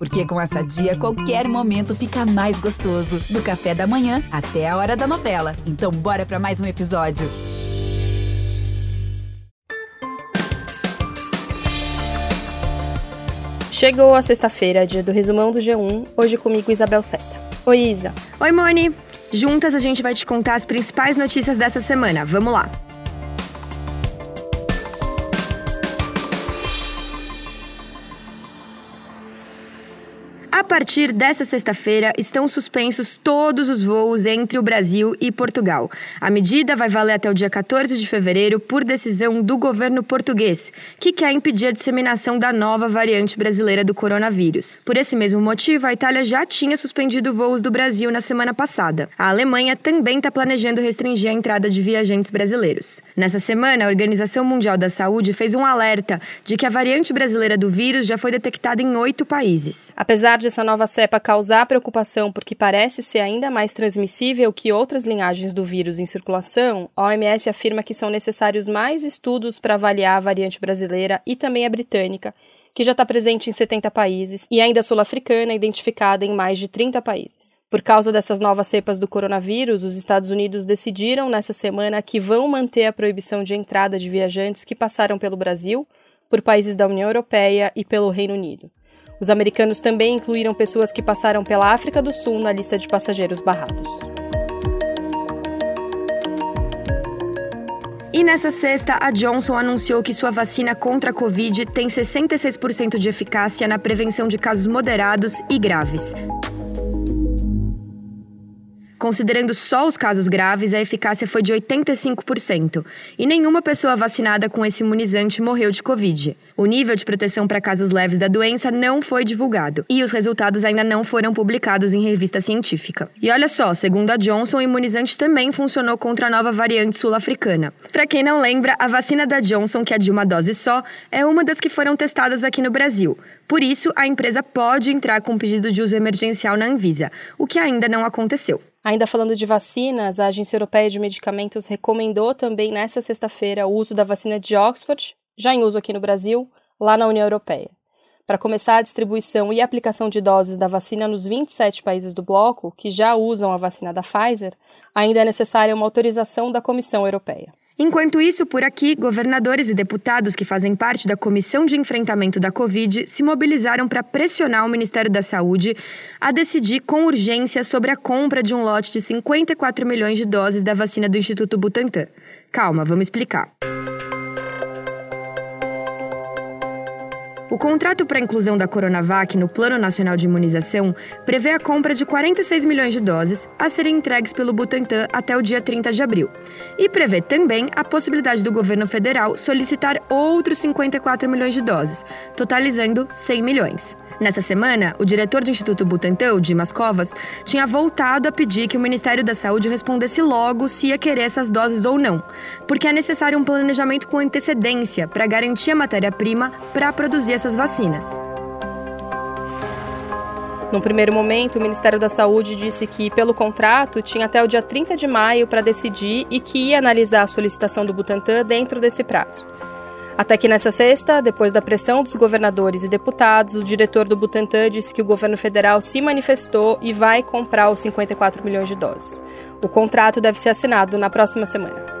Porque com essa dia, qualquer momento fica mais gostoso. Do café da manhã até a hora da novela. Então, bora para mais um episódio. Chegou a sexta-feira, dia do resumão do G1. Hoje comigo, Isabel Seta. Oi, Isa. Oi, Moni. Juntas a gente vai te contar as principais notícias dessa semana. Vamos lá. A partir dessa sexta-feira, estão suspensos todos os voos entre o Brasil e Portugal. A medida vai valer até o dia 14 de fevereiro por decisão do governo português, que quer impedir a disseminação da nova variante brasileira do coronavírus. Por esse mesmo motivo, a Itália já tinha suspendido voos do Brasil na semana passada. A Alemanha também está planejando restringir a entrada de viajantes brasileiros. Nessa semana, a Organização Mundial da Saúde fez um alerta de que a variante brasileira do vírus já foi detectada em oito países. Apesar de essa nova cepa causar preocupação porque parece ser ainda mais transmissível que outras linhagens do vírus em circulação, a OMS afirma que são necessários mais estudos para avaliar a variante brasileira e também a britânica, que já está presente em 70 países, e ainda a sul-africana, identificada em mais de 30 países. Por causa dessas novas cepas do coronavírus, os Estados Unidos decidiram nessa semana que vão manter a proibição de entrada de viajantes que passaram pelo Brasil, por países da União Europeia e pelo Reino Unido. Os americanos também incluíram pessoas que passaram pela África do Sul na lista de passageiros barrados. E nessa sexta, a Johnson anunciou que sua vacina contra a Covid tem 66% de eficácia na prevenção de casos moderados e graves. Considerando só os casos graves, a eficácia foi de 85%, e nenhuma pessoa vacinada com esse imunizante morreu de Covid. O nível de proteção para casos leves da doença não foi divulgado, e os resultados ainda não foram publicados em revista científica. E olha só, segundo a Johnson, o imunizante também funcionou contra a nova variante sul-africana. Para quem não lembra, a vacina da Johnson, que é de uma dose só, é uma das que foram testadas aqui no Brasil. Por isso, a empresa pode entrar com pedido de uso emergencial na Anvisa, o que ainda não aconteceu. Ainda falando de vacinas, a Agência Europeia de Medicamentos recomendou também nesta sexta-feira o uso da vacina de Oxford, já em uso aqui no Brasil, lá na União Europeia. Para começar a distribuição e aplicação de doses da vacina nos 27 países do bloco, que já usam a vacina da Pfizer, ainda é necessária uma autorização da Comissão Europeia. Enquanto isso, por aqui, governadores e deputados que fazem parte da Comissão de Enfrentamento da Covid se mobilizaram para pressionar o Ministério da Saúde a decidir com urgência sobre a compra de um lote de 54 milhões de doses da vacina do Instituto Butantan. Calma, vamos explicar. O contrato para a inclusão da Coronavac no Plano Nacional de Imunização prevê a compra de 46 milhões de doses a serem entregues pelo Butantan até o dia 30 de abril. E prevê também a possibilidade do governo federal solicitar outros 54 milhões de doses, totalizando 100 milhões. Nessa semana, o diretor do Instituto Butantan, Dimas Covas, tinha voltado a pedir que o Ministério da Saúde respondesse logo se ia querer essas doses ou não, porque é necessário um planejamento com antecedência para garantir a matéria-prima para produzir essas vacinas. No primeiro momento, o Ministério da Saúde disse que, pelo contrato, tinha até o dia 30 de maio para decidir e que ia analisar a solicitação do Butantan dentro desse prazo. Até que nessa sexta, depois da pressão dos governadores e deputados, o diretor do Butantan disse que o governo federal se manifestou e vai comprar os 54 milhões de doses. O contrato deve ser assinado na próxima semana.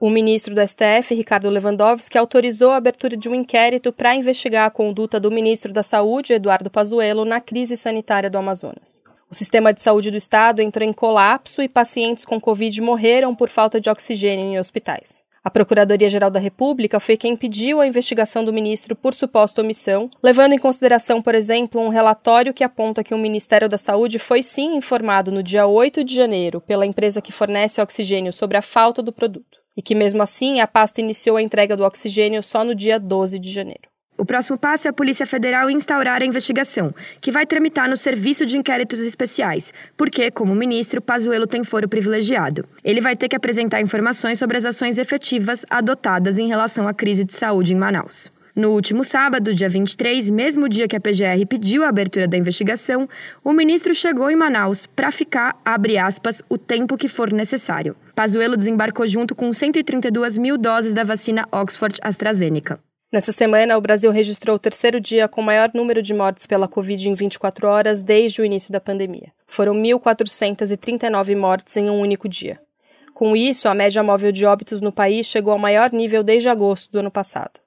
O ministro do STF, Ricardo Lewandowski, autorizou a abertura de um inquérito para investigar a conduta do ministro da Saúde, Eduardo Pazuello, na crise sanitária do Amazonas. O sistema de saúde do estado entrou em colapso e pacientes com Covid morreram por falta de oxigênio em hospitais. A Procuradoria-Geral da República foi quem pediu a investigação do ministro por suposta omissão, levando em consideração, por exemplo, um relatório que aponta que o Ministério da Saúde foi sim informado no dia 8 de janeiro pela empresa que fornece oxigênio sobre a falta do produto, e que mesmo assim a pasta iniciou a entrega do oxigênio só no dia 12 de janeiro. O próximo passo é a Polícia Federal instaurar a investigação, que vai tramitar no Serviço de Inquéritos Especiais, porque, como ministro, Pazuello tem foro privilegiado. Ele vai ter que apresentar informações sobre as ações efetivas adotadas em relação à crise de saúde em Manaus. No último sábado, dia 23, mesmo dia que a PGR pediu a abertura da investigação, o ministro chegou em Manaus para ficar, abre aspas, o tempo que for necessário. Pazuello desembarcou junto com 132 mil doses da vacina Oxford AstraZeneca. Nessa semana, o Brasil registrou o terceiro dia com o maior número de mortes pela Covid em 24 horas desde o início da pandemia. Foram 1.439 mortes em um único dia. Com isso, a média móvel de óbitos no país chegou ao maior nível desde agosto do ano passado.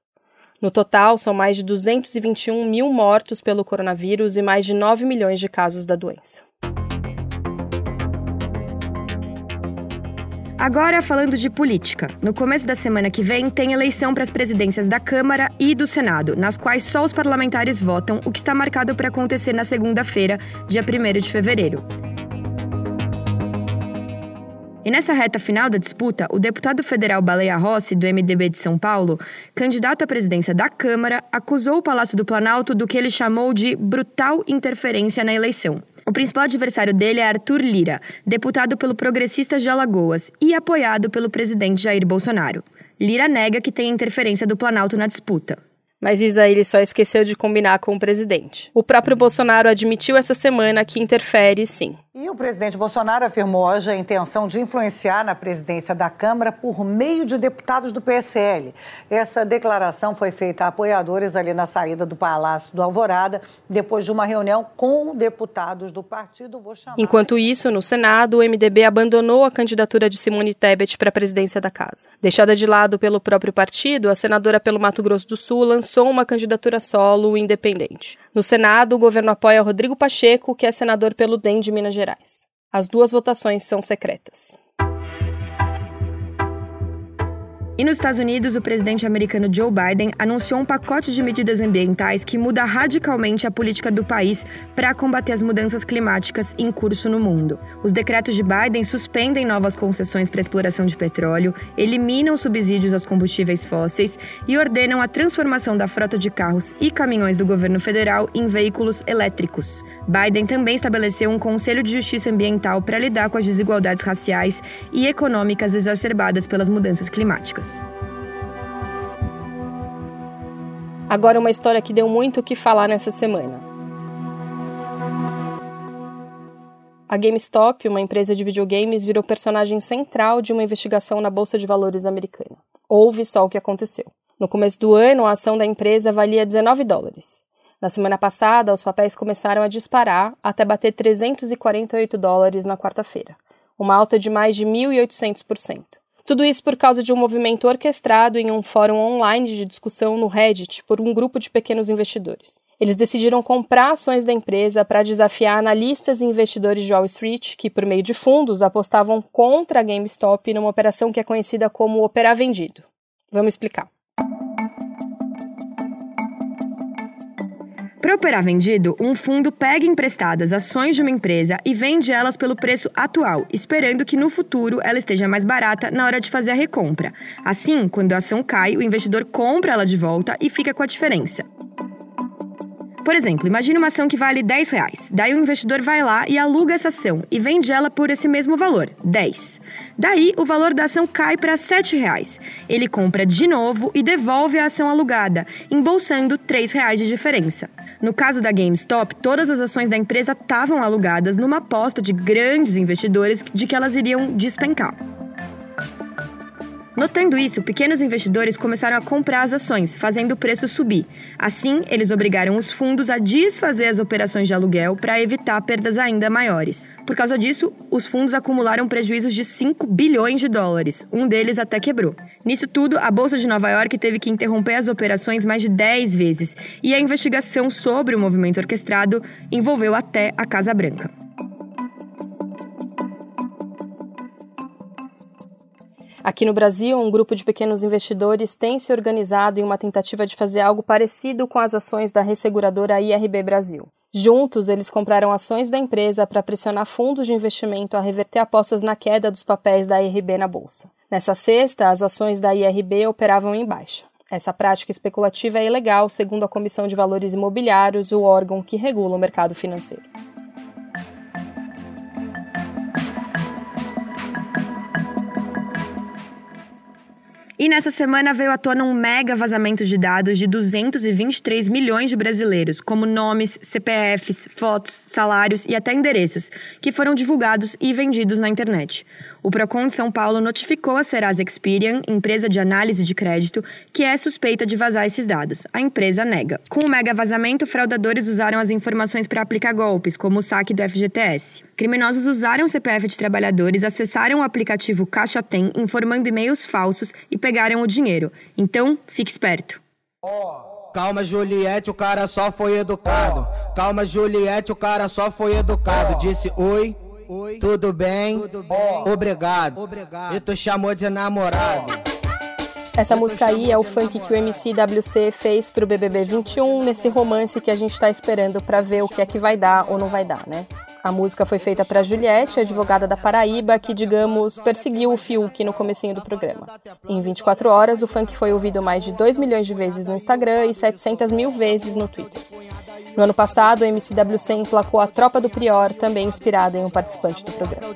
No total, são mais de 221 mil mortos pelo coronavírus e mais de 9 milhões de casos da doença. Agora falando de política. No começo da semana que vem tem eleição para as presidências da Câmara e do Senado, nas quais só os parlamentares votam, o que está marcado para acontecer na segunda-feira, dia 1 de fevereiro. E nessa reta final da disputa, o deputado federal Baleia Rossi, do MDB de São Paulo, candidato à presidência da Câmara, acusou o Palácio do Planalto do que ele chamou de brutal interferência na eleição. O principal adversário dele é Arthur Lira, deputado pelo Progressistas de Alagoas e apoiado pelo presidente Jair Bolsonaro. Lira nega que tem interferência do Planalto na disputa. Mas Isa ele só esqueceu de combinar com o presidente. O próprio Bolsonaro admitiu essa semana que interfere, sim. E o presidente Bolsonaro afirmou hoje a intenção de influenciar na presidência da Câmara por meio de deputados do PSL. Essa declaração foi feita a apoiadores ali na saída do Palácio do Alvorada, depois de uma reunião com deputados do partido. Enquanto isso, no Senado, o MDB abandonou a candidatura de Simone Tebet para a presidência da casa. Deixada de lado pelo próprio partido, a senadora pelo Mato Grosso do Sul lançou uma candidatura solo independente. No Senado, o governo apoia Rodrigo Pacheco, que é senador pelo DEM de Minas Gerais. Gerais. As duas votações são secretas. E nos Estados Unidos, o presidente americano Joe Biden anunciou um pacote de medidas ambientais que muda radicalmente a política do país para combater as mudanças climáticas em curso no mundo. Os decretos de Biden suspendem novas concessões para exploração de petróleo, eliminam subsídios aos combustíveis fósseis e ordenam a transformação da frota de carros e caminhões do governo federal em veículos elétricos. Biden também estabeleceu um Conselho de Justiça Ambiental para lidar com as desigualdades raciais e econômicas exacerbadas pelas mudanças climáticas. Agora, uma história que deu muito o que falar nessa semana. A GameStop, uma empresa de videogames, virou personagem central de uma investigação na Bolsa de Valores americana. Houve só o que aconteceu. No começo do ano, a ação da empresa valia 19 dólares. Na semana passada, os papéis começaram a disparar até bater 348 dólares na quarta-feira, uma alta de mais de 1.800%. Tudo isso por causa de um movimento orquestrado em um fórum online de discussão no Reddit por um grupo de pequenos investidores. Eles decidiram comprar ações da empresa para desafiar analistas e investidores de Wall Street que, por meio de fundos, apostavam contra a GameStop numa operação que é conhecida como operar vendido. Vamos explicar. Para operar vendido, um fundo pega emprestadas ações de uma empresa e vende elas pelo preço atual, esperando que no futuro ela esteja mais barata na hora de fazer a recompra. Assim, quando a ação cai, o investidor compra ela de volta e fica com a diferença. Por exemplo, imagine uma ação que vale 10 reais. Daí o investidor vai lá e aluga essa ação e vende ela por esse mesmo valor, 10. Daí o valor da ação cai para 7 reais. Ele compra de novo e devolve a ação alugada, embolsando 3 reais de diferença. No caso da GameStop, todas as ações da empresa estavam alugadas numa aposta de grandes investidores de que elas iriam despencar. Notando isso, pequenos investidores começaram a comprar as ações, fazendo o preço subir. Assim, eles obrigaram os fundos a desfazer as operações de aluguel para evitar perdas ainda maiores. Por causa disso, os fundos acumularam prejuízos de 5 bilhões de dólares. Um deles até quebrou. Nisso tudo, a Bolsa de Nova York teve que interromper as operações mais de 10 vezes, e a investigação sobre o movimento orquestrado envolveu até a Casa Branca. Aqui no Brasil, um grupo de pequenos investidores tem se organizado em uma tentativa de fazer algo parecido com as ações da resseguradora IRB Brasil. Juntos, eles compraram ações da empresa para pressionar fundos de investimento a reverter apostas na queda dos papéis da IRB na bolsa. Nessa sexta, as ações da IRB operavam em baixa. Essa prática especulativa é ilegal, segundo a Comissão de Valores Imobiliários, o órgão que regula o mercado financeiro. E nessa semana veio à tona um mega vazamento de dados de 223 milhões de brasileiros, como nomes, CPFs, fotos, salários e até endereços, que foram divulgados e vendidos na internet. O Procon de São Paulo notificou a Serasa Experian, empresa de análise de crédito, que é suspeita de vazar esses dados. A empresa nega. Com o mega vazamento, fraudadores usaram as informações para aplicar golpes, como o saque do FGTS. Criminosos usaram o CPF de trabalhadores, acessaram o aplicativo Caixa Tem, informando e-mails falsos e pegaram o dinheiro. Então, fique esperto. Calma, Juliette, o cara só foi educado. Calma, Juliette, o cara só foi educado. Disse oi, tudo bem, obrigado. E tu chamou de namorado. Essa música aí é o funk que o MCWC fez pro BBB 21, nesse romance que a gente tá esperando para ver o que é que vai dar ou não vai dar, né? A música foi feita para Juliette, advogada da Paraíba, que, digamos, perseguiu o Fiuk no comecinho do programa. Em 24 horas, o funk foi ouvido mais de 2 milhões de vezes no Instagram e 700 mil vezes no Twitter. No ano passado, o MCWC emplacou a Tropa do Prior, também inspirada em um participante do programa.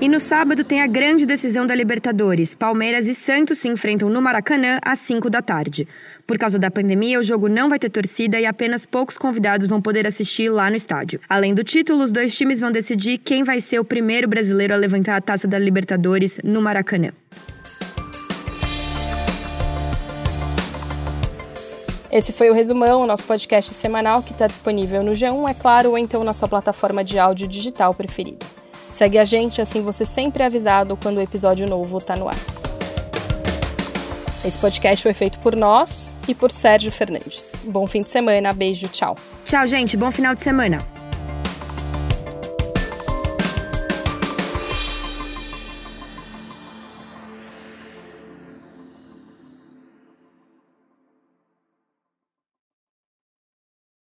E no sábado tem a grande decisão da Libertadores. Palmeiras e Santos se enfrentam no Maracanã às 5 da tarde. Por causa da pandemia, o jogo não vai ter torcida e apenas poucos convidados vão poder assistir lá no estádio. Além do título, os dois times vão decidir quem vai ser o primeiro brasileiro a levantar a taça da Libertadores no Maracanã. Esse foi o Resumão, nosso podcast semanal que está disponível no G1, é claro, ou então na sua plataforma de áudio digital preferida. Segue a gente, assim você sempre é avisado quando o episódio novo está no ar. Esse podcast foi feito por nós e por Sérgio Fernandes. Bom fim de semana, beijo, tchau. Tchau, gente, bom final de semana.